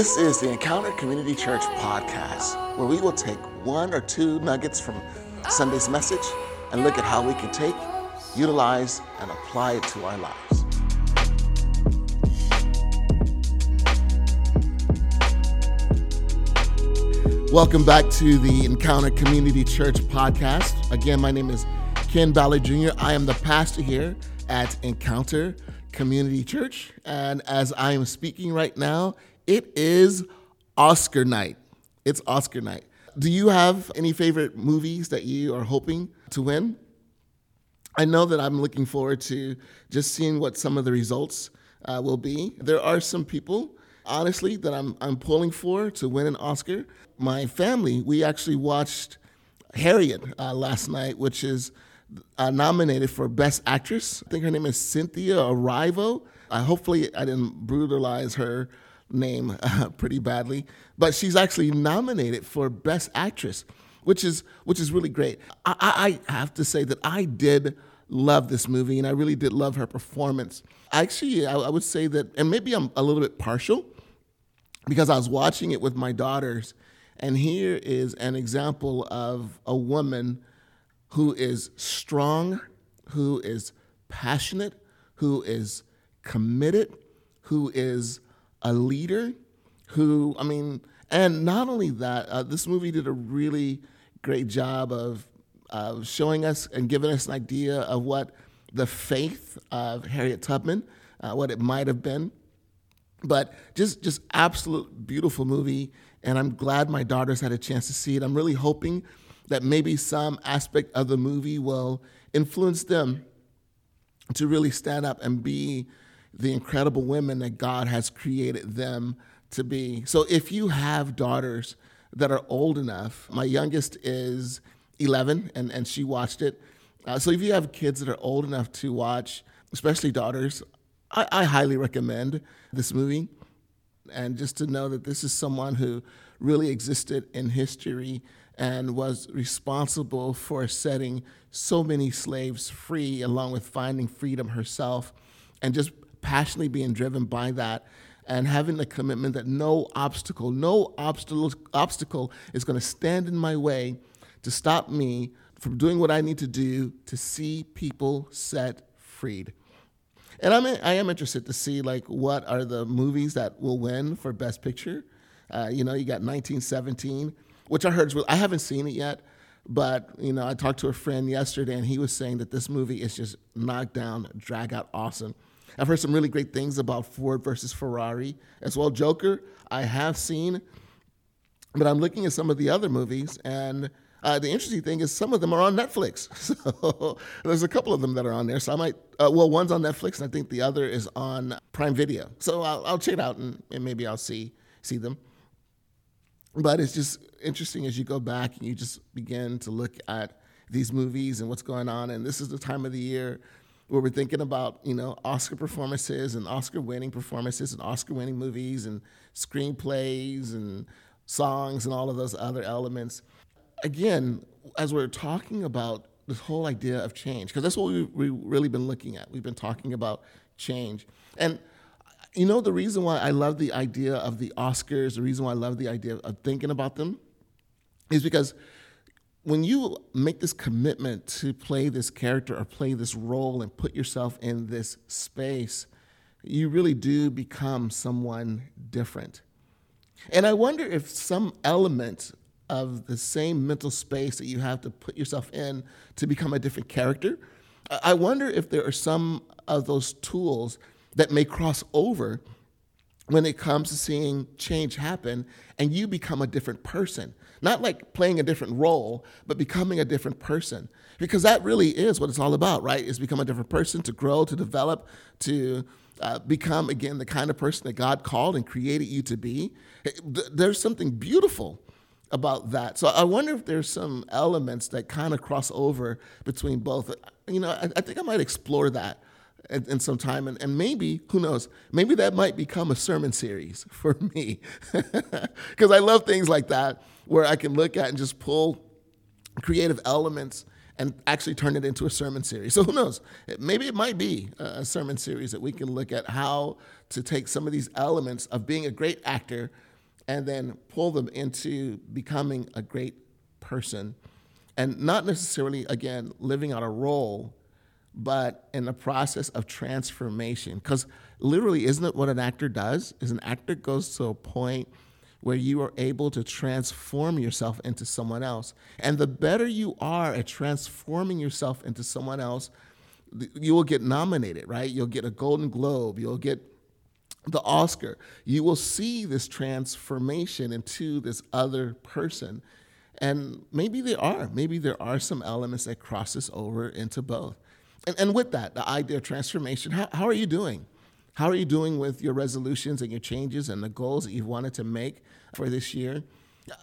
This is the Encounter Community Church podcast, where we will take one or two nuggets from Sunday's message and look at how we can take, utilize, and apply it to our lives. Welcome back to the Encounter Community Church podcast. Again, my name is Ken Ballard Jr. I am the pastor here at Encounter Community Church. And as I am speaking right now, it is Oscar night. It's Oscar night. Do you have any favorite movies that you are hoping to win? I know that I'm looking forward to just seeing what some of the results uh, will be. There are some people, honestly, that I'm, I'm pulling for to win an Oscar. My family, we actually watched Harriet uh, last night, which is uh, nominated for Best Actress. I think her name is Cynthia Erivo. Uh, hopefully, I didn't brutalize her name uh, pretty badly, but she's actually nominated for Best Actress, which is which is really great. I, I have to say that I did love this movie, and I really did love her performance. Actually, I, I would say that, and maybe I'm a little bit partial because I was watching it with my daughters, and here is an example of a woman who is strong, who is passionate, who is committed, who is a leader, who, I mean, and not only that, uh, this movie did a really great job of uh, showing us and giving us an idea of what the faith of Harriet Tubman, uh, what it might have been. But just, just absolute beautiful movie, and I'm glad my daughters had a chance to see it. I'm really hoping that maybe some aspect of the movie will influence them to really stand up and be the incredible women that God has created them to be. So if you have daughters that are old enough, my youngest is 11 and, and she watched it. Uh, so if you have kids that are old enough to watch, especially daughters, I, I highly recommend this movie. And just to know that this is someone who really existed in history and was responsible for setting so many slaves free, along with finding freedom herself, and just passionately being driven by that and having the commitment that no obstacle, no obstacle, obstacle is going to stand in my way to stop me from doing what I need to do to see people set freed. And I'm I am interested to see like what are the movies that will win for Best Picture. Uh, you know, you got 1917 which I heard I haven't seen it yet, but you know, I talked to a friend yesterday, and he was saying that this movie is just knockdown, drag out, awesome. I've heard some really great things about Ford versus Ferrari as well. Joker, I have seen, but I'm looking at some of the other movies, and uh, the interesting thing is some of them are on Netflix. So there's a couple of them that are on there. So I might, uh, well, one's on Netflix, and I think the other is on Prime Video. So I'll, I'll check it out, and, and maybe I'll see see them. But it's just interesting as you go back and you just begin to look at these movies and what's going on. And this is the time of the year where we're thinking about, you know, Oscar performances and Oscar winning performances and Oscar winning movies and screenplays and songs and all of those other elements. Again, as we're talking about this whole idea of change, because that's what we, we've really been looking at. We've been talking about change. And you know the reason why I love the idea of the Oscars, the reason why I love the idea of thinking about them is because when you make this commitment to play this character or play this role and put yourself in this space, you really do become someone different. And I wonder if some element of the same mental space that you have to put yourself in to become a different character, I wonder if there are some of those tools that may cross over when it comes to seeing change happen and you become a different person. Not like playing a different role, but becoming a different person. Because that really is what it's all about, right? Is become a different person, to grow, to develop, to uh, become, again, the kind of person that God called and created you to be. There's something beautiful about that. So I wonder if there's some elements that kind of cross over between both. You know, I, I think I might explore that in, some time. And, and maybe, who knows, maybe that might become a sermon series for me. Because I love things like that where I can look at and just pull creative elements and actually turn it into a sermon series. So who knows? Maybe it might be a sermon series that we can look at how to take some of these elements of being a great actor and then pull them into becoming a great person and not necessarily, again, living out a role, but in the process of transformation. Because literally, isn't it what an actor does? Is an actor goes to a point where you are able to transform yourself into someone else. And the better you are at transforming yourself into someone else, you will get nominated, right? You'll get a Golden Globe, you'll get the Oscar. You will see this transformation into this other person. And maybe there are, maybe there are some elements that crosses over into both. And, and with that, the idea of transformation, how, how are you doing? How are you doing with your resolutions and your changes and the goals that you've wanted to make for this year?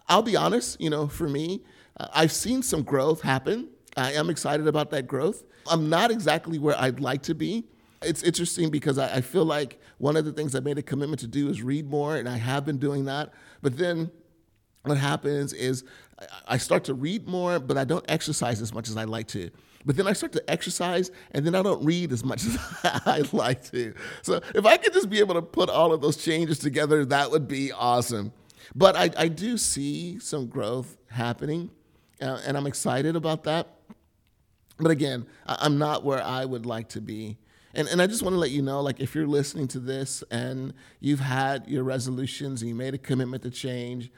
I'll be honest, you know, for me, uh, I've seen some growth happen. I am excited about that growth. I'm not exactly where I'd like to be. It's interesting because I, I feel like one of the things I made a commitment to do is read more, and I have been doing that. But then what happens is I start to read more, but I don't exercise as much as I like to. But then I start to exercise, and then I don't read as much as I like to. So if I could just be able to put all of those changes together, that would be awesome. But I, I do see some growth happening, uh, and I'm excited about that. But again, I'm not where I would like to be. And, and I just want to let you know, like, if you're listening to this and you've had your resolutions and you made a commitment to change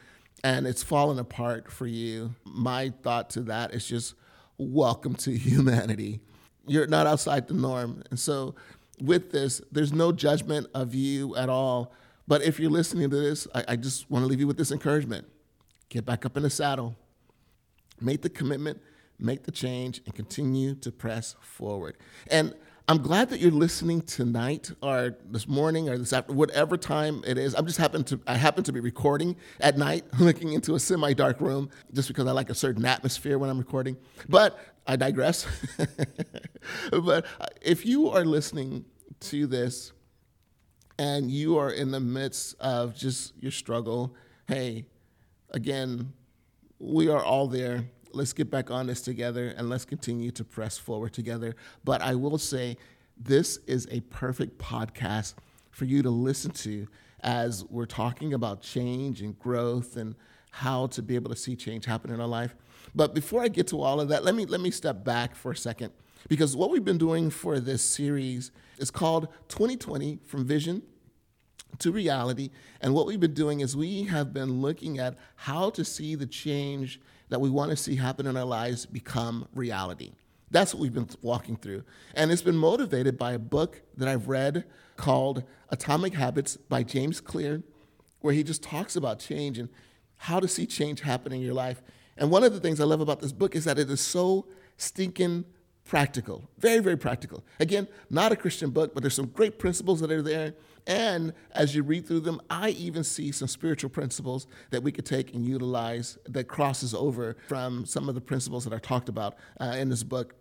and it's fallen apart for you, my thought to that is just welcome to humanity. You're not outside the norm. And so, with this, there's no judgment of you at all. But if you're listening to this, I, I just want to leave you with this encouragement get back up in the saddle, make the commitment, make the change, and continue to press forward. And I'm glad that you're listening tonight or this morning or this after whatever time it is. I'm just happen to I happen to be recording at night, looking into a semi-dark room, just because I like a certain atmosphere when I'm recording. But I digress. but if you are listening to this and you are in the midst of just your struggle, hey, again, we are all there let's get back on this together and let's continue to press forward together. But I will say, this is a perfect podcast for you to listen to as we're talking about change and growth and how to be able to see change happen in our life. But before I get to all of that, let me let me step back for a second because what we've been doing for this series is called 2020 from vision to reality. And what we've been doing is we have been looking at how to see the change that we want to see happen in our lives become reality. That's what we've been walking through. And it's been motivated by a book that I've read called Atomic Habits by James Clear, where he just talks about change and how to see change happen in your life. And one of the things I love about this book is that it is so stinking practical, very, very practical. Again, not a Christian book, but there's some great principles that are there and as you read through them, I even see some spiritual principles that we could take and utilize that crosses over from some of the principles that are talked about uh, in this book.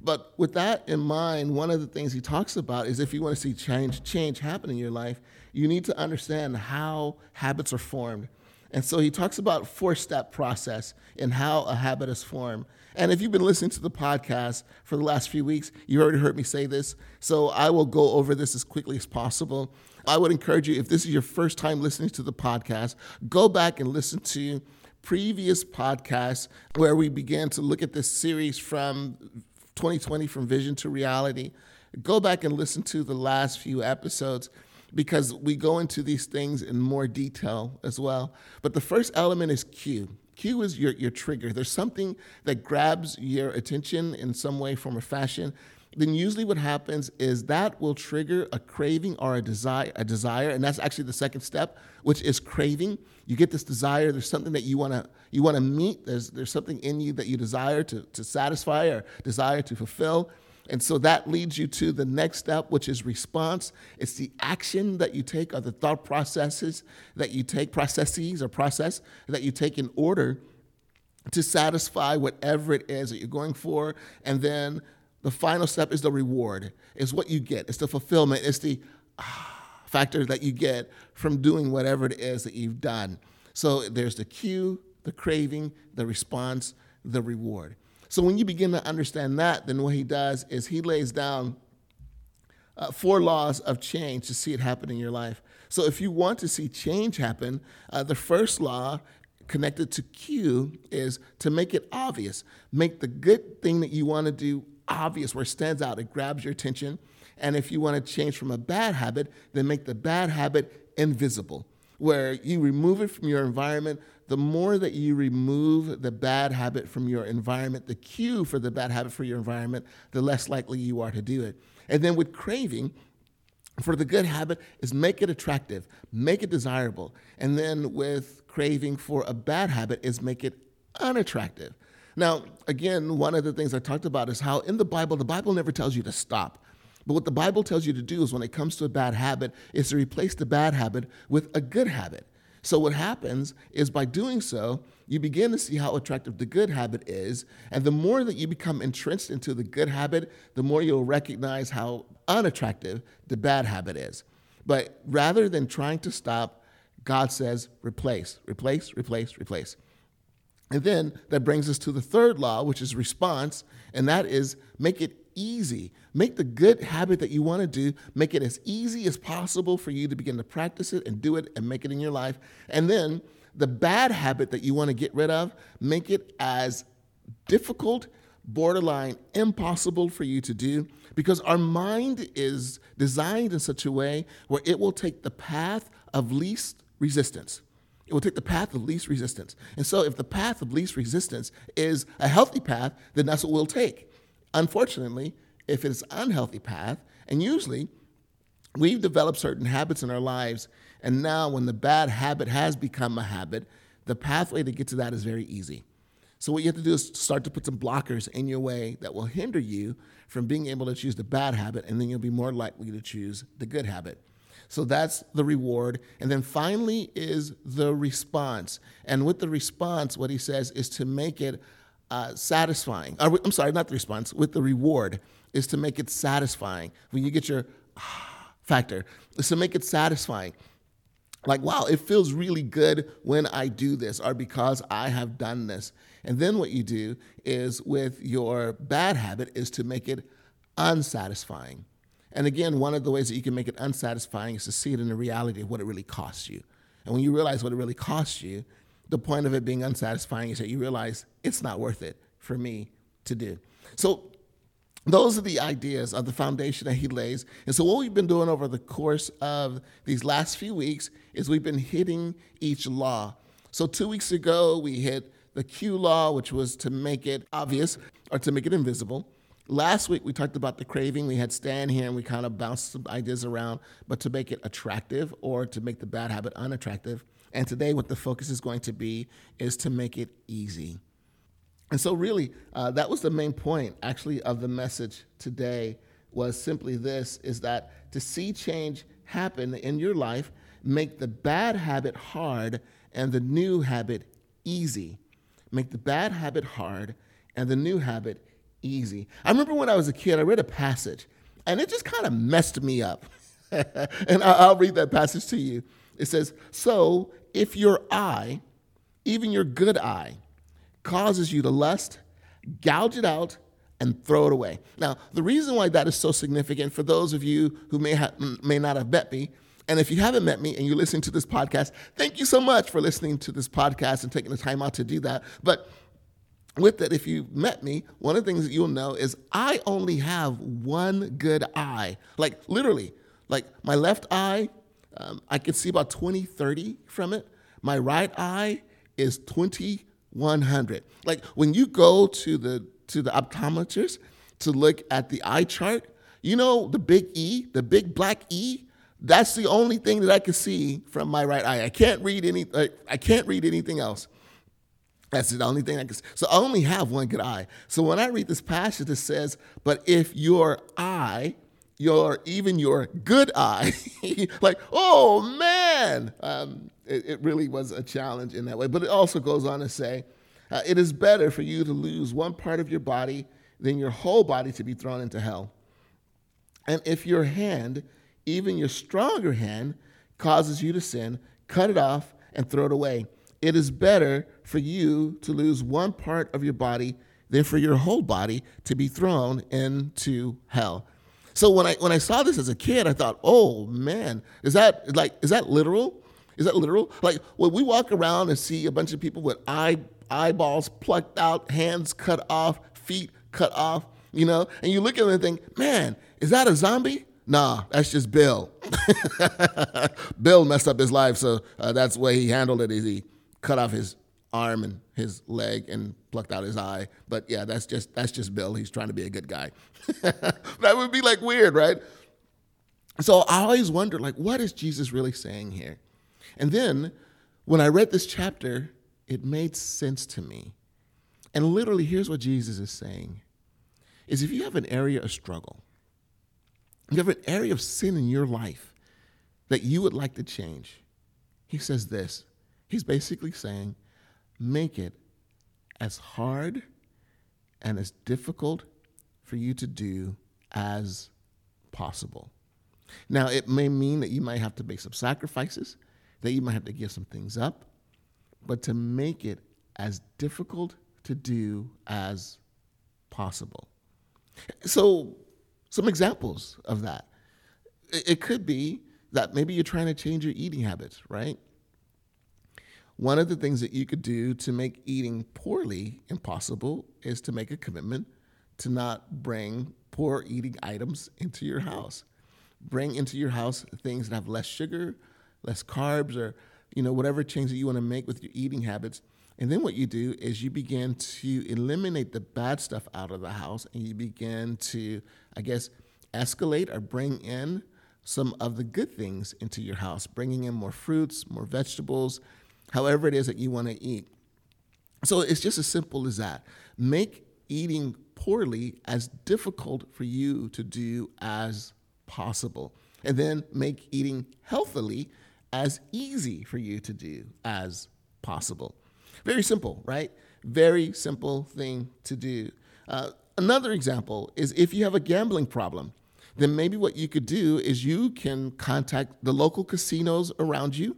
But with that in mind, one of the things he talks about is if you want to see change change happen in your life, you need to understand how habits are formed. And so he talks about four-step process in how a habit is formed. And if you've been listening to the podcast for the last few weeks, you've already heard me say this. So I will go over this as quickly as possible. I would encourage you, if this is your first time listening to the podcast, go back and listen to previous podcasts where we began to look at this series from 2020 from vision to reality. Go back and listen to the last few episodes because we go into these things in more detail as well. But the first element is cue. Cue is your, your trigger. There's something that grabs your attention in some way, form, or fashion. Then usually what happens is that will trigger a craving or a desire, a desire, and that's actually the second step, which is craving. You get this desire. There's something that you wanna you wanna meet. There's there's something in you that you desire to to satisfy or desire to fulfill. And so that leads you to the next step, which is response. It's the action that you take or the thought processes that you take, processes or process that you take in order to satisfy whatever it is that you're going for. And then the final step is the reward, it's what you get. It's the fulfillment, it's the ah, factor that you get from doing whatever it is that you've done. So there's the cue, the craving, the response, the reward. So when you begin to understand that, then what he does is he lays down uh, four laws of change to see it happen in your life. So if you want to see change happen, uh, the first law connected to cue is to make it obvious. Make the good thing that you want to do obvious, where it stands out, it grabs your attention. And if you want to change from a bad habit, then make the bad habit invisible, where you remove it from your environment. The more that you remove the bad habit from your environment, the cue for the bad habit for your environment, the less likely you are to do it. And then with craving, for the good habit is make it attractive, make it desirable. And then with craving for a bad habit is make it unattractive. Now, again, one of the things I talked about is how in the Bible, the Bible never tells you to stop. But what the Bible tells you to do is when it comes to a bad habit, is to replace the bad habit with a good habit. So what happens is by doing so, you begin to see how attractive the good habit is. And the more that you become entrenched into the good habit, the more you'll recognize how unattractive the bad habit is. But rather than trying to stop, God says, replace, replace, replace, replace. And then that brings us to the third law, which is response, and that is make it easy. Make the good habit that you want to do, make it as easy as possible for you to begin to practice it and do it and make it in your life. And then the bad habit that you want to get rid of, make it as difficult, borderline impossible for you to do because our mind is designed in such a way where it will take the path of least resistance. It will take the path of least resistance. And so, if the path of least resistance is a healthy path, then that's what we'll take. Unfortunately, if it's unhealthy path, and usually we've developed certain habits in our lives, and now when the bad habit has become a habit, the pathway to get to that is very easy. So, what you have to do is start to put some blockers in your way that will hinder you from being able to choose the bad habit, and then you'll be more likely to choose the good habit. So that's the reward. And then finally is the response. And with the response, what he says is to make it uh, satisfying. Or, I'm sorry, not the response. With the reward is to make it satisfying. When you get your factor, is to make it satisfying. Like, wow, it feels really good when I do this or because I have done this. And then what you do is with your bad habit is to make it unsatisfying. And again, one of the ways that you can make it unsatisfying is to see it in the reality of what it really costs you. And when you realize what it really costs you, the point of it being unsatisfying is that you realize it's not worth it for me to do. So those are the ideas of the foundation that he lays. And so what we've been doing over the course of these last few weeks is we've been hitting each law. So two weeks ago, we hit the cue law, which was to make it obvious or to make it invisible. Last week we talked about the craving. We had Stan here and we kind of bounced some ideas around, but to make it attractive or to make the bad habit unattractive. And today, what the focus is going to be is to make it easy. And so, really, uh, that was the main point, actually, of the message today. Was simply this: is that to see change happen in your life, make the bad habit hard and the new habit easy. Make the bad habit hard and the new habit easy. I remember when I was a kid, I read a passage and it just kind of messed me up. and I'll read that passage to you. It says, So if your eye, even your good eye, causes you to lust, gouge it out and throw it away. Now, the reason why that is so significant for those of you who may, ha- may not have met me, and if you haven't met me and you're listening to this podcast, thank you so much for listening to this podcast and taking the time out to do that. But with that, if you met me, one of the things that you'll know is I only have one good eye. Like literally, like my left eye, um, I can see about 20, 30 from it. My right eye is 2100. Like when you go to the to the optometrist to look at the eye chart, you know the big E, the big black E. That's the only thing that I can see from my right eye. I can't read any. I can't read anything else. That's the only thing I can. So I only have one good eye. So when I read this passage, it says, "But if your eye, your even your good eye, like oh man, um, it, it, really was a challenge in that way." But it also goes on to say, uh, "It is better for you to lose one part of your body than your whole body to be thrown into hell." And if your hand, even your stronger hand, causes you to sin, cut it off and throw it away it is better for you to lose one part of your body than for your whole body to be thrown into hell. So when I when I saw this as a kid, I thought, oh man, is that like is that literal? Is that literal? Like when we walk around and see a bunch of people with eye eyeballs plucked out, hands cut off, feet cut off, you know, and you look at them and think, man, is that a zombie? Nah, that's just Bill. Bill messed up his life, so uh, that's the way he handled it. Is he cut off his arm and his leg and plucked out his eye. But yeah, that's just that's just Bill. He's trying to be a good guy. that would be like weird, right? So I always wonder, like, what is Jesus really saying here? And then when I read this chapter, it made sense to me. And literally, here's what Jesus is saying is if you have an area of struggle, you have an area of sin in your life that you would like to change, he says this. He's basically saying, make it as hard and as difficult for you to do as possible. Now, it may mean that you might have to make some sacrifices, that you might have to give some things up, but to make it as difficult to do as possible. So, some examples of that. It could be that maybe you're trying to change your eating habits, right? One of the things that you could do to make eating poorly impossible is to make a commitment to not bring poor eating items into your mm-hmm. house. Bring into your house things that have less sugar, less carbs, or you know whatever change that you want to make with your eating habits. And then what you do is you begin to eliminate the bad stuff out of the house, and you begin to, I guess, escalate or bring in some of the good things into your house, bringing in more fruits, more vegetables, however it is that you want to eat. So it's just as simple as that. Make eating poorly as difficult for you to do as possible. And then make eating healthily as easy for you to do as possible. Very simple, right? Very simple thing to do. Uh, another example is if you have a gambling problem, then maybe what you could do is you can contact the local casinos around you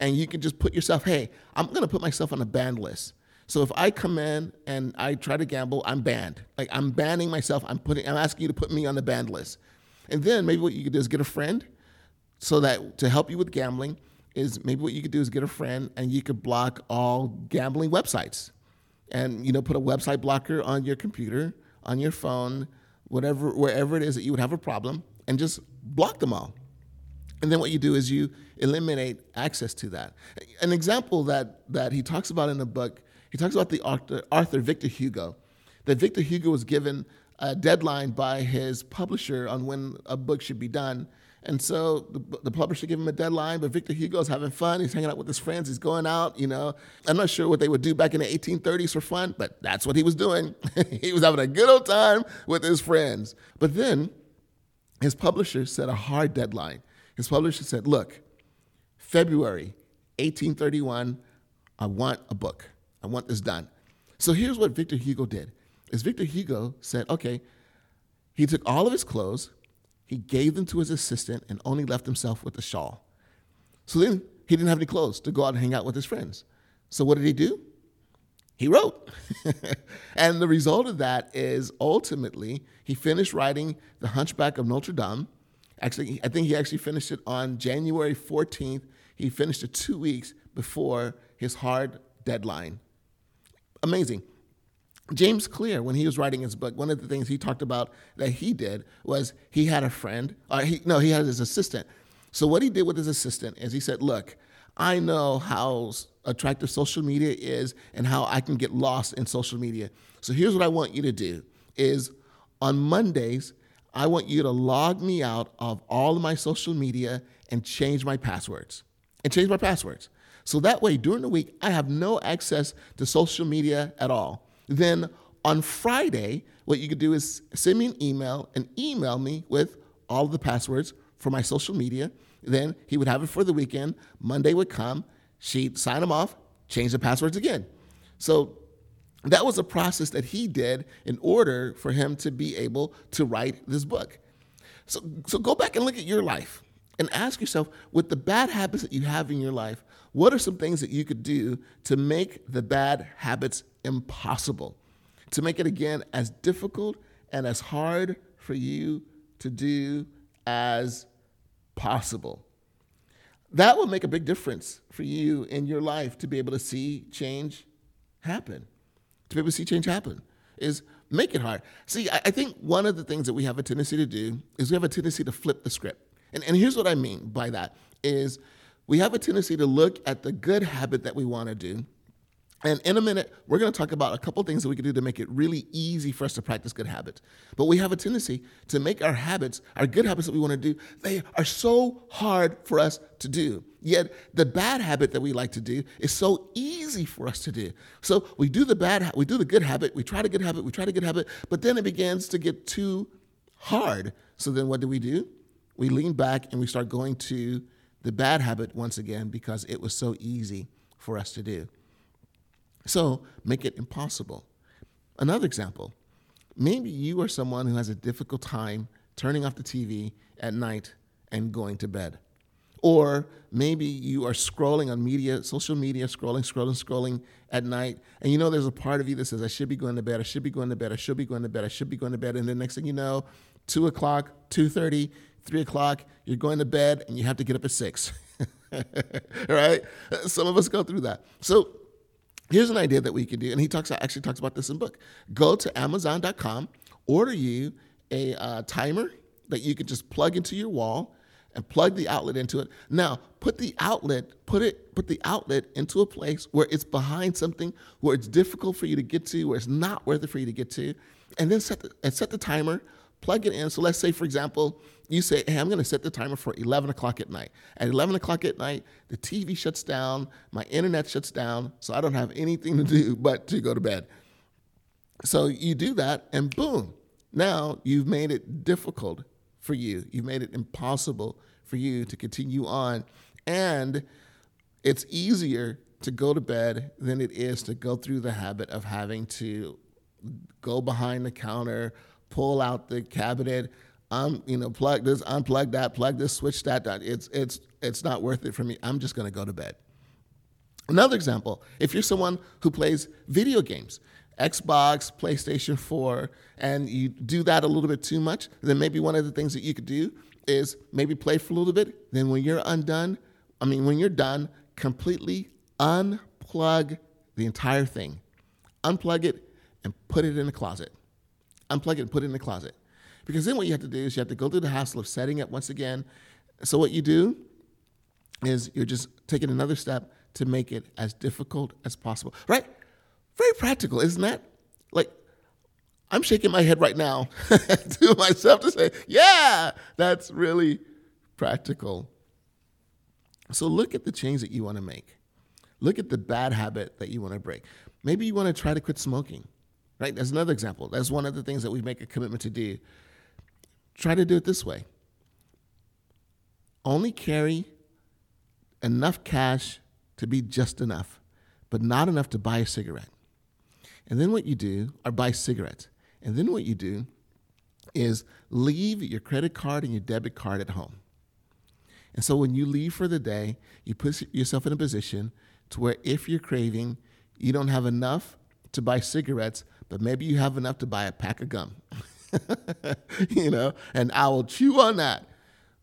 and you can just put yourself, hey, I'm to put myself on a banned list. So if I come in and I try to gamble, I'm banned. Like I'm banning myself. I'm putting. I'm asking you to put me on the banned list. And then maybe what you could do is get a friend, so that to help you with gambling is maybe what you could do is get a friend and you could block all gambling websites, and you know put a website blocker on your computer, on your phone, whatever wherever it is that you would have a problem, and just block them all. And then what you do is you eliminate access to that. An example that, that he talks about in the book, he talks about the author, author Victor Hugo, that Victor Hugo was given a deadline by his publisher on when a book should be done. And so the, the publisher gave him a deadline, but Victor Hugo's having fun. He's hanging out with his friends. He's going out, you know. I'm not sure what they would do back in the 1830s for fun, but that's what he was doing. he was having a good old time with his friends. But then his publisher set a hard deadline. His publisher said, Look, February 1831, I want a book. I want this done. So here's what Victor Hugo did. Is Victor Hugo said, okay, he took all of his clothes, he gave them to his assistant, and only left himself with a shawl. So then he didn't have any clothes to go out and hang out with his friends. So what did he do? He wrote. and the result of that is ultimately he finished writing The Hunchback of Notre Dame Actually, I think he actually finished it on January 14th. He finished it two weeks before his hard deadline. Amazing. James Clear, when he was writing his book, one of the things he talked about that he did was he had a friend, or he, no, he had his assistant. So what he did with his assistant is he said, look, I know how attractive social media is and how I can get lost in social media. So here's what I want you to do is on Mondays, I want you to log me out of all of my social media and change my passwords. And change my passwords. So that way, during the week, I have no access to social media at all. Then on Friday, what you could do is send me an email and email me with all of the passwords for my social media. Then he would have it for the weekend. Monday would come, she'd sign them off, change the passwords again. So that was a process that he did in order for him to be able to write this book. So, so go back and look at your life and ask yourself with the bad habits that you have in your life, what are some things that you could do to make the bad habits impossible? To make it again as difficult and as hard for you to do as possible. That will make a big difference for you in your life to be able to see change happen. To be able to see change happen is make it hard. See, I, I think one of the things that we have a tendency to do is we have a tendency to flip the script. And, and here's what I mean by that is we have a tendency to look at the good habit that we want to do and in a minute, we're going to talk about a couple things that we can do to make it really easy for us to practice good habits. But we have a tendency to make our habits, our good habits that we want to do, they are so hard for us to do. Yet the bad habit that we like to do is so easy for us to do. So we do the bad, we do the good habit, we try the good habit, we try the good habit, but then it begins to get too hard. So then what do we do? We lean back and we start going to the bad habit once again because it was so easy for us to do. So make it impossible. Another example maybe you are someone who has a difficult time turning off the TV at night and going to bed. Or maybe you are scrolling on media, social media, scrolling, scrolling, scrolling at night, and you know there's a part of you that says, I should be going to bed, I should be going to bed, I should be going to bed, I should be going to bed. And the next thing you know, two o'clock, 2.30, 3 o'clock, you're going to bed and you have to get up at six. right? Some of us go through that. So Here's an idea that we could do, and he talks actually talks about this in book. Go to Amazon.com, order you a uh, timer that you could just plug into your wall and plug the outlet into it. Now, put the outlet, put it, put the outlet into a place where it's behind something, where it's difficult for you to get to, where it's not worth it for you to get to, and then set the, and set the timer plug it in. So let's say, for example, you say, hey, I'm going to set the timer for 11 o'clock at night. At 11 o'clock at night, the TV shuts down, my internet shuts down, so I don't have anything to do but to go to bed. So you do that, and boom, now you've made it difficult for you. You've made it impossible for you to continue on. And it's easier to go to bed than it is to go through the habit of having to go behind the counter pull out the cabinet, um, you know, plug this, unplug that, plug this, switch that. that. It's it's it's not worth it for me. I'm just going to go to bed. Another example: if you're someone who plays video games, Xbox, PlayStation 4, and you do that a little bit too much, then maybe one of the things that you could do is maybe play for a little bit. Then when you're undone, I mean, when you're done, completely unplug the entire thing, unplug it, and put it in the closet unplug it and put it in the closet. Because then what you have to do is you have to go through the hassle of setting it once again. So what you do is you're just taking another step to make it as difficult as possible. Right? Very practical, isn't that? Like, I'm shaking my head right now to myself to say, yeah, that's really practical. So look at the change that you want to make. Look at the bad habit that you want to break. Maybe you want to try to quit smoking right? That's another example. That's one of the things that we make a commitment to do. Try to do it this way only carry enough cash to be just enough, but not enough to buy a cigarette. And then what you do, or buy cigarettes. And then what you do is leave your credit card and your debit card at home. And so when you leave for the day, you put yourself in a position to where if you're craving, you don't have enough to buy cigarettes, but maybe you have enough to buy a pack of gum. you know, and I will chew on that.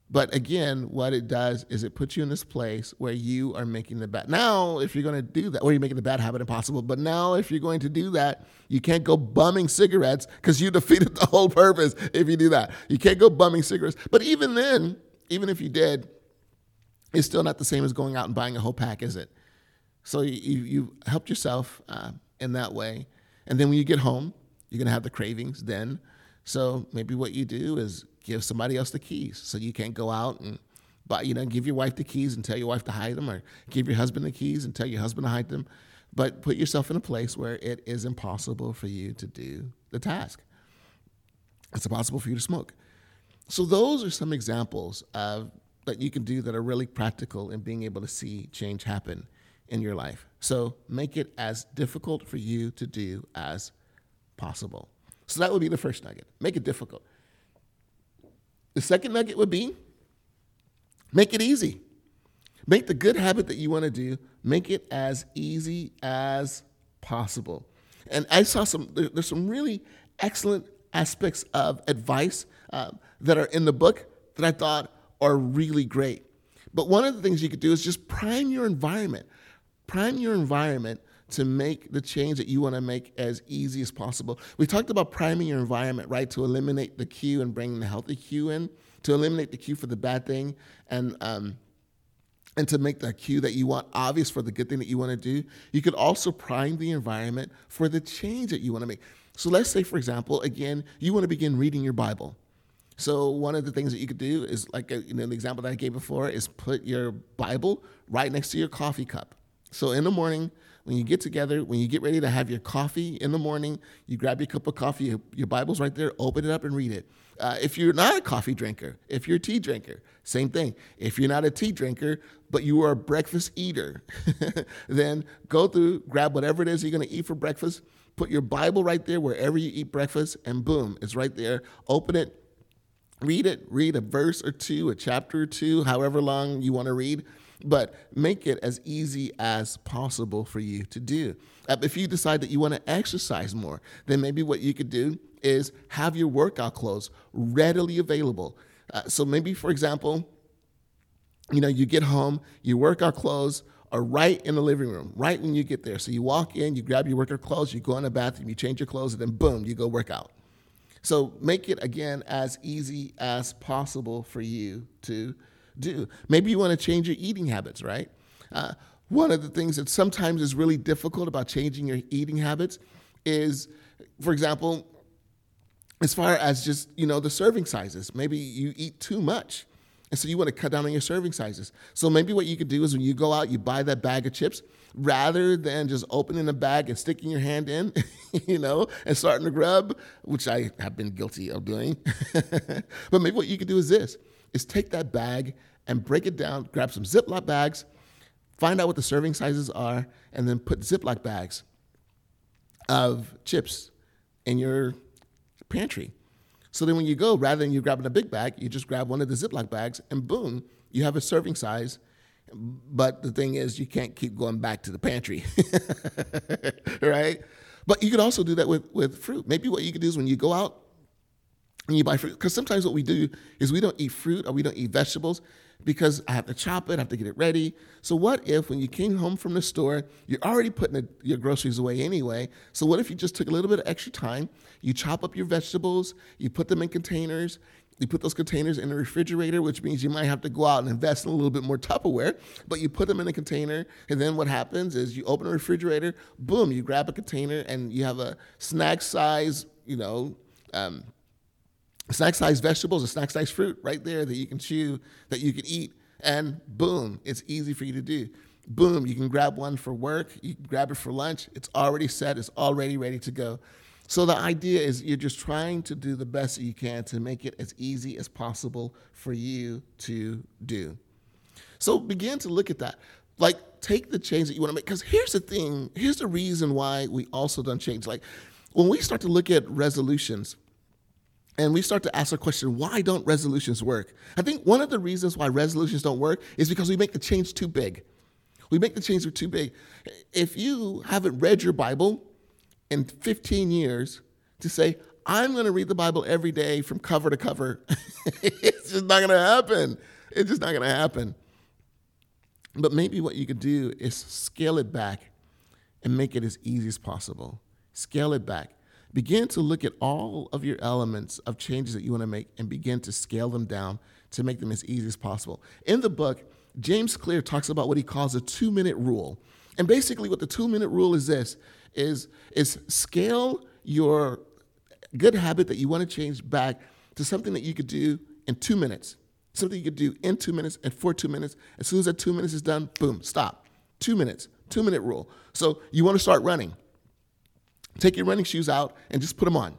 But again, what it does is it puts you in this place where you are making the bad. Now, if you're going to do that, or you're making the bad habit impossible, but now if you're going to do that, you can't go bumming cigarettes because you defeated the whole purpose if you do that. You can't go bumming cigarettes. But even then, even if you did, it's still not the same as going out and buying a whole pack, is it? So you, you, you helped yourself uh, in that way. And then when you get home, you're going to have the cravings then. So maybe what you do is give somebody else the keys so you can't go out and buy, you know, give your wife the keys and tell your wife to hide them or give your husband the keys and tell your husband to hide them. But put yourself in a place where it is impossible for you to do the task. It's impossible for you to smoke. So those are some examples of that you can do that are really practical in being able to see change happen in your life. So make it as difficult for you to do as possible. So that would be the first nugget. Make it difficult. The second nugget would be make it easy. Make the good habit that you want to do, make it as easy as possible. And I saw some, there's some really excellent aspects of advice uh, that are in the book that I thought are really great. But one of the things you could do is just prime your environment. Prime your environment to make the change that you want to make as easy as possible. We talked about priming your environment, right? To eliminate the cue and bringing the healthy cue in, to eliminate the cue for the bad thing, and um, and to make the cue that you want obvious for the good thing that you want to do. You could also prime the environment for the change that you want to make. So let's say, for example, again, you want to begin reading your Bible. So one of the things that you could do is like a, you know the example that I gave before is put your Bible right next to your coffee cup. So in the morning, when you get together, when you get ready to have your coffee in the morning, you grab your cup of coffee, your Bible's right there, open it up and read it. Uh, if you're not a coffee drinker, if you're a tea drinker, same thing. If you're not a tea drinker, but you are a breakfast eater, then go through, grab whatever it is you're going to eat for breakfast, put your Bible right there wherever you eat breakfast, and boom, it's right there. Open it, read it, read a verse or two, a chapter or two, however long you want to read but make it as easy as possible for you to do. Uh, if you decide that you want to exercise more, then maybe what you could do is have your workout clothes readily available. Uh, so maybe, for example, you know, you get home, your workout clothes are right in the living room, right when you get there. So you walk in, you grab your workout clothes, you go in the bathroom, you change your clothes, and then boom, you go work out. So make it again as easy as possible for you to do. Maybe you want to change your eating habits, right? Uh, one of the things that sometimes is really difficult about changing your eating habits is, for example, as far as just you know the serving sizes. Maybe you eat too much, and so you want to cut down on your serving sizes. So maybe what you could do is when you go out, you buy that bag of chips rather than just opening the bag and sticking your hand in, you know, and starting to grub, which I have been guilty of doing. but maybe what you could do is this: is take that bag and break it down, grab some Ziploc bags, find out what the serving sizes are, and then put Ziploc bags of chips in your pantry. So then when you go, rather than you grabbing a big bag, you just grab one of the Ziploc bags and boom, you have a serving size. But the thing is, you can't keep going back to the pantry, right? But you could also do that with, with fruit. Maybe what you could do is when you go out and you buy fruit, because sometimes what we do is we don't eat fruit or we don't eat vegetables because I have to chop it, I have to get it ready. So what if when you came home from the store, you're already putting your groceries away anyway? So what if you just took a little bit of extra time, you chop up your vegetables, you put them in containers, you put those containers in the refrigerator, which means you might have to go out and invest in a little bit more Tupperware, but you put them in a container, and then what happens is you open a refrigerator, boom, you grab a container, and you have a snack size, you know, um, snack size vegetables or snack size fruit right there that you can chew, that you can eat, and boom, it's easy for you to do. Boom, you can grab one for work, you can grab it for lunch, it's already set, it's already ready to go. So the idea is you're just trying to do the best that you can to make it as easy as possible for you to do. So begin to look at that. Like take the change that you want to make. Because here's the thing, here's the reason why we also don't change. Like when we start to look at resolutions, and we start to ask the question why don't resolutions work? I think one of the reasons why resolutions don't work is because we make the change too big. We make the change too big. If you haven't read your bible in 15 years to say i'm going to read the bible every day from cover to cover it's just not going to happen. It's just not going to happen. But maybe what you could do is scale it back and make it as easy as possible. Scale it back Begin to look at all of your elements of changes that you want to make and begin to scale them down to make them as easy as possible. In the book, James Clear talks about what he calls a two minute rule. And basically, what the two minute rule is this is, is scale your good habit that you want to change back to something that you could do in two minutes. Something you could do in two minutes and for two minutes. As soon as that two minutes is done, boom, stop. Two minutes, two minute rule. So you want to start running. Take your running shoes out and just put them on.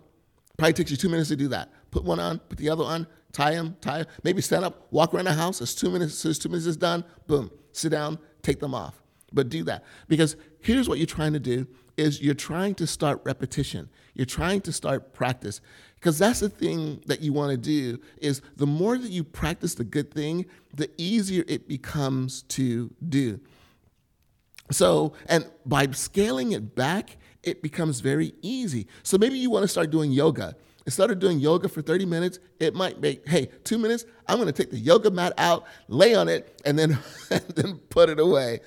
Probably takes you two minutes to do that. Put one on, put the other on, tie them, tie them. Maybe stand up, walk around the house. It's two minutes, as two minutes is done, boom, sit down, take them off. But do that because here's what you're trying to do: is you're trying to start repetition. You're trying to start practice because that's the thing that you want to do. Is the more that you practice the good thing, the easier it becomes to do. So, and by scaling it back, it becomes very easy. So maybe you want to start doing yoga. instead of doing yoga for 30 minutes, it might make, hey, two minutes, I'm going to take the yoga mat out, lay on it, and then, and then put it away.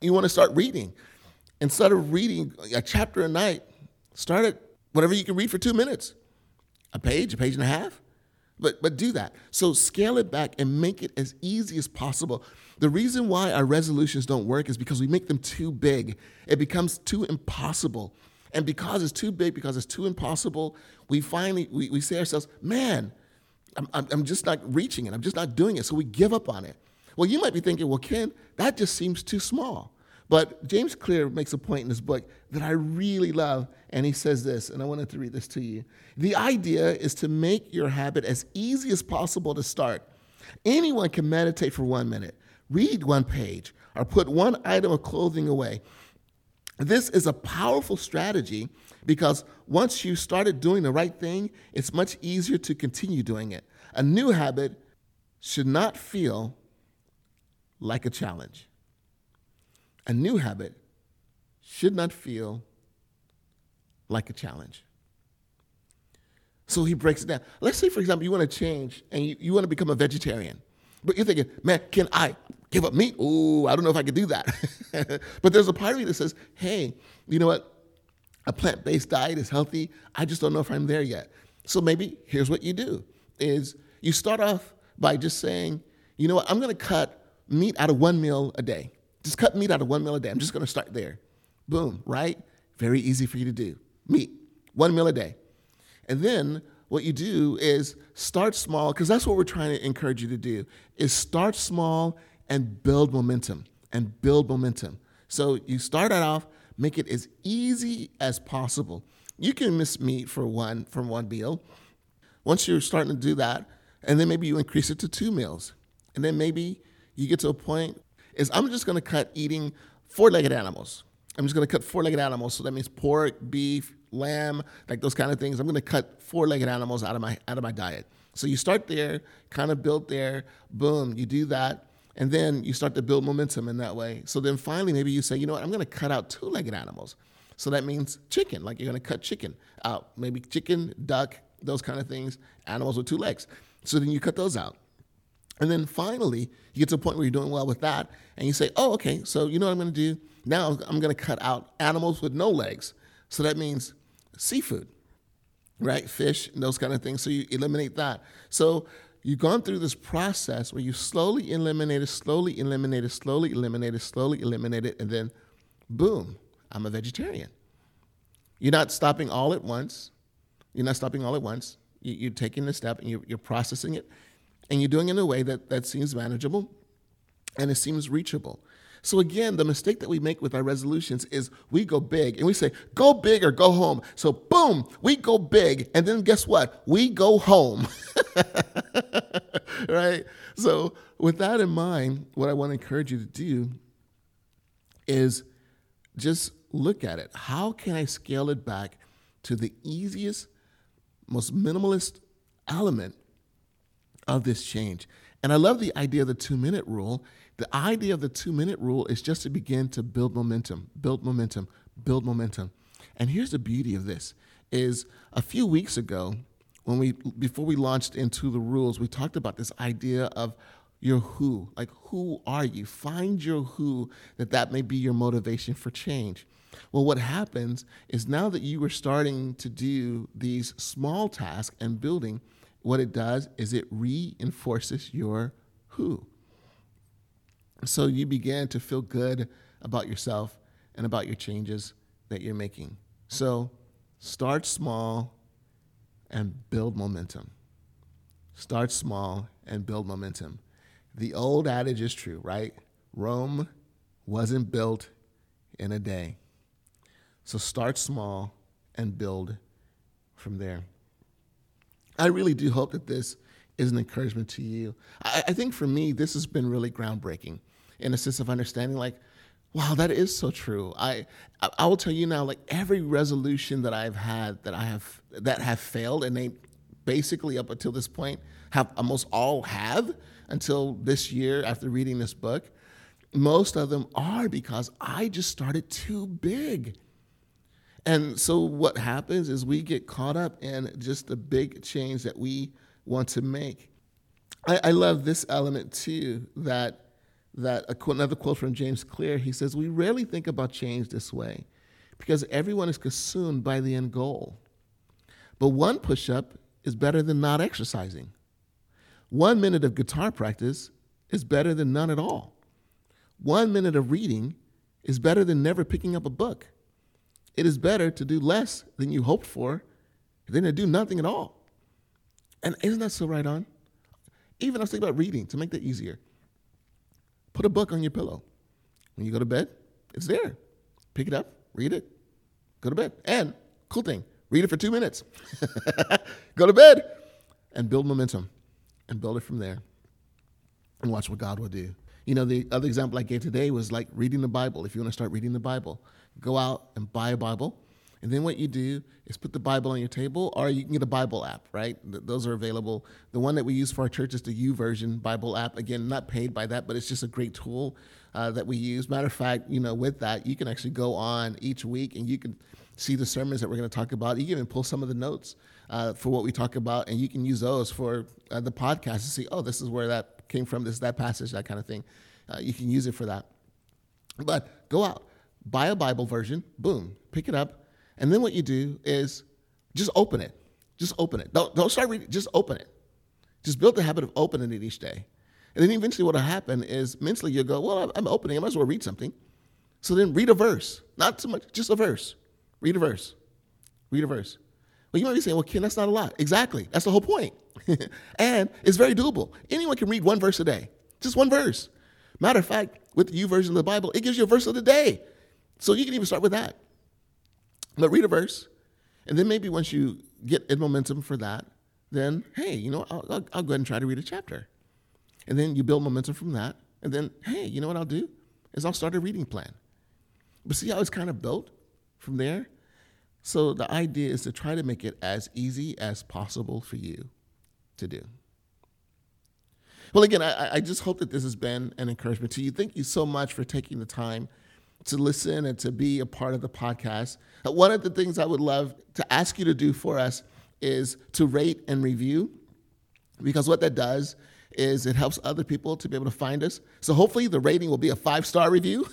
You want to start reading. Instead of reading a chapter a night, start at whatever you can read for two minutes a page, a page and a half. But, but do that. So scale it back and make it as easy as possible. The reason why our resolutions don't work is because we make them too big. It becomes too impossible. And because it's too big, because it's too impossible, we finally we, we say ourselves, man, I'm, I'm just not reaching it. I'm just not doing it. So we give up on it. Well, you might be thinking, well, Ken, that just seems too small. But James Clear makes a point in his book that I really love, and he says this, and I wanted to read this to you. The idea is to make your habit as easy as possible to start. Anyone can meditate for one minute, read one page, or put one item of clothing away. This is a powerful strategy because once you started doing the right thing, it's much easier to continue doing it. A new habit should not feel like a challenge. A new habit should not feel like a challenge. So he breaks it down. Let's say, for example, you want to change and you, you want to become a vegetarian. But you're thinking, man, can I give up meat? Ooh, I don't know if I could do that. but there's a part of me that says, hey, you know what? A plant-based diet is healthy. I just don't know if I'm there yet. So maybe here's what you do is you start off by just saying, you know what, I'm gonna cut meat out of one meal a day. Just cut meat out of one meal a day. I'm just gonna start there. Boom, right? Very easy for you to do. Meat, one meal a day. And then what you do is start small, because that's what we're trying to encourage you to do, is start small and build momentum and build momentum. So you start it off, make it as easy as possible. You can miss meat for one from one meal. Once you're starting to do that, and then maybe you increase it to two meals. And then maybe you get to a point is I'm just gonna cut eating four-legged animals. I'm just gonna cut four-legged animals. So that means pork, beef, lamb, like those kind of things. I'm gonna cut four-legged animals out of my out of my diet. So you start there, kind of build there, boom, you do that, and then you start to build momentum in that way. So then finally, maybe you say, you know what, I'm gonna cut out two-legged animals. So that means chicken, like you're gonna cut chicken out, maybe chicken, duck, those kind of things, animals with two legs. So then you cut those out. And then finally, you get to a point where you're doing well with that, and you say, oh, okay, so you know what I'm gonna do? Now I'm gonna cut out animals with no legs. So that means seafood, right? Fish and those kind of things. So you eliminate that. So you've gone through this process where you slowly eliminate it, slowly eliminate it, slowly eliminate it, slowly eliminate it, and then boom, I'm a vegetarian. You're not stopping all at once. You're not stopping all at once. You're taking the step and you're processing it, and you're doing it in a way that, that seems manageable and it seems reachable. So again, the mistake that we make with our resolutions is we go big and we say, go big or go home. So boom, we go big. And then guess what? We go home. right? So with that in mind, what I want to encourage you to do is just look at it. How can I scale it back to the easiest, most minimalist element of this change? And I love the idea of the two minute rule the idea of the two minute rule is just to begin to build momentum, build momentum, build momentum. And here's the beauty of this is a few weeks ago, when we before we launched into the rules, we talked about this idea of your who, like who are you? Find your who, that that may be your motivation for change. Well, what happens is now that you are starting to do these small tasks and building, what it does is it reinforces your who. So you began to feel good about yourself and about your changes that you're making. So start small and build momentum. Start small and build momentum. The old adage is true, right? Rome wasn't built in a day. So start small and build from there. I really do hope that this is an encouragement to you. I, I think for me, this has been really groundbreaking in a sense of understanding, like, wow, that is so true. I I will tell you now, like every resolution that I've had that I have that have failed, and they basically up until this point have almost all have until this year after reading this book. Most of them are because I just started too big. And so what happens is we get caught up in just the big change that we want to make. I, I love this element too that that another quote from James Clear. He says, "We rarely think about change this way, because everyone is consumed by the end goal. But one push-up is better than not exercising. One minute of guitar practice is better than none at all. One minute of reading is better than never picking up a book. It is better to do less than you hoped for than to do nothing at all. And isn't that so right on? Even I was thinking about reading to make that easier. Put a book on your pillow. When you go to bed, it's there. Pick it up, read it, go to bed. And cool thing, read it for two minutes. go to bed and build momentum and build it from there and watch what God will do. You know, the other example I gave today was like reading the Bible. If you want to start reading the Bible, go out and buy a Bible. And then what you do is put the Bible on your table, or you can get a Bible app, right? Th- those are available. The one that we use for our church is the YouVersion Bible app. Again, not paid by that, but it's just a great tool uh, that we use. Matter of fact, you know, with that, you can actually go on each week and you can see the sermons that we're going to talk about. You can even pull some of the notes uh, for what we talk about, and you can use those for uh, the podcast to see, oh, this is where that came from, this is that passage, that kind of thing. Uh, you can use it for that. But go out, buy a Bible version, boom, pick it up, and then what you do is just open it. Just open it. Don't, don't start reading, just open it. Just build the habit of opening it each day. And then eventually what will happen is mentally you'll go, well, I'm opening, I might as well read something. So then read a verse. Not too much, just a verse. Read a verse. Read a verse. Well, you might be saying, well, Ken, that's not a lot. Exactly. That's the whole point. and it's very doable. Anyone can read one verse a day, just one verse. Matter of fact, with the YouVersion of the Bible, it gives you a verse of the day. So you can even start with that. But read a verse, and then maybe once you get in momentum for that, then hey, you know, I'll, I'll, I'll go ahead and try to read a chapter. And then you build momentum from that. And then, hey, you know what I'll do? Is I'll start a reading plan. But see how it's kind of built from there? So the idea is to try to make it as easy as possible for you to do. Well, again, I, I just hope that this has been an encouragement to you. Thank you so much for taking the time to listen and to be a part of the podcast. One of the things I would love to ask you to do for us is to rate and review, because what that does is it helps other people to be able to find us. So hopefully the rating will be a five star review.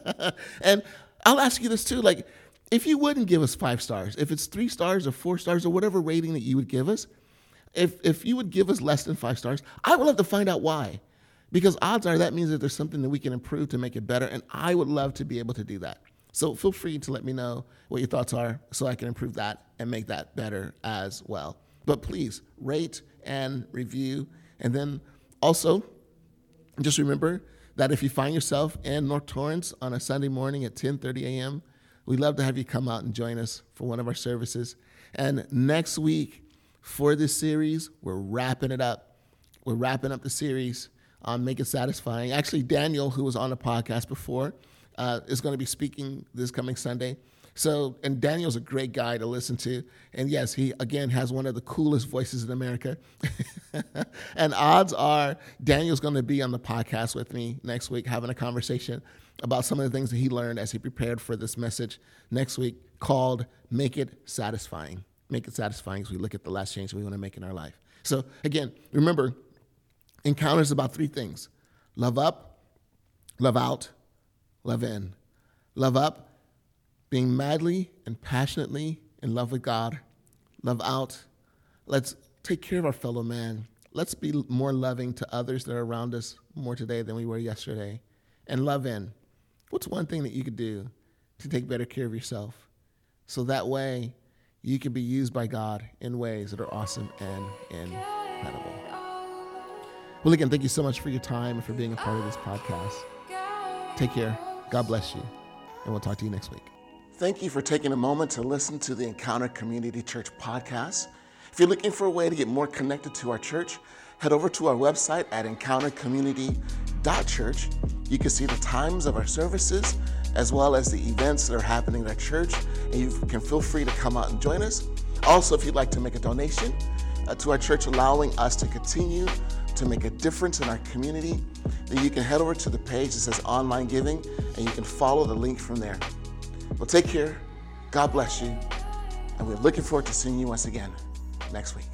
and I'll ask you this too like, if you wouldn't give us five stars, if it's three stars or four stars or whatever rating that you would give us, if, if you would give us less than five stars, I would love to find out why. Because odds are that means that there's something that we can improve to make it better. And I would love to be able to do that. So feel free to let me know what your thoughts are so I can improve that and make that better as well. But please rate and review. And then also, just remember that if you find yourself in North Torrance on a Sunday morning at 10:30 a.m., We'd love to have you come out and join us for one of our services. And next week for this series, we're wrapping it up. We're wrapping up the series on Make It Satisfying. Actually, Daniel, who was on the podcast before, uh, is going to be speaking this coming Sunday. So, and Daniel's a great guy to listen to. And yes, he again has one of the coolest voices in America. and odds are Daniel's going to be on the podcast with me next week having a conversation about some of the things that he learned as he prepared for this message next week called Make It Satisfying. Make it satisfying as we look at the last change we want to make in our life. So, again, remember, Encounter's about three things love up, love out, love in. Love up, being madly and passionately in love with God. Love out, let's take care of our fellow man. Let's be more loving to others that are around us more today than we were yesterday. And love in, What's one thing that you could do to take better care of yourself? So that way you can be used by God in ways that are awesome and incredible. Well, again, thank you so much for your time and for being a part of this podcast. Take care. God bless you. And we'll talk to you next week. Thank you for taking a moment to listen to the Encounter Community Church podcast. If you're looking for a way to get more connected to our church, head over to our website at encountercommunity.church. You can see the times of our services as well as the events that are happening at our church, and you can feel free to come out and join us. Also, if you'd like to make a donation uh, to our church, allowing us to continue to make a difference in our community, then you can head over to the page that says online giving and you can follow the link from there. Well, take care. God bless you. And we're looking forward to seeing you once again next week.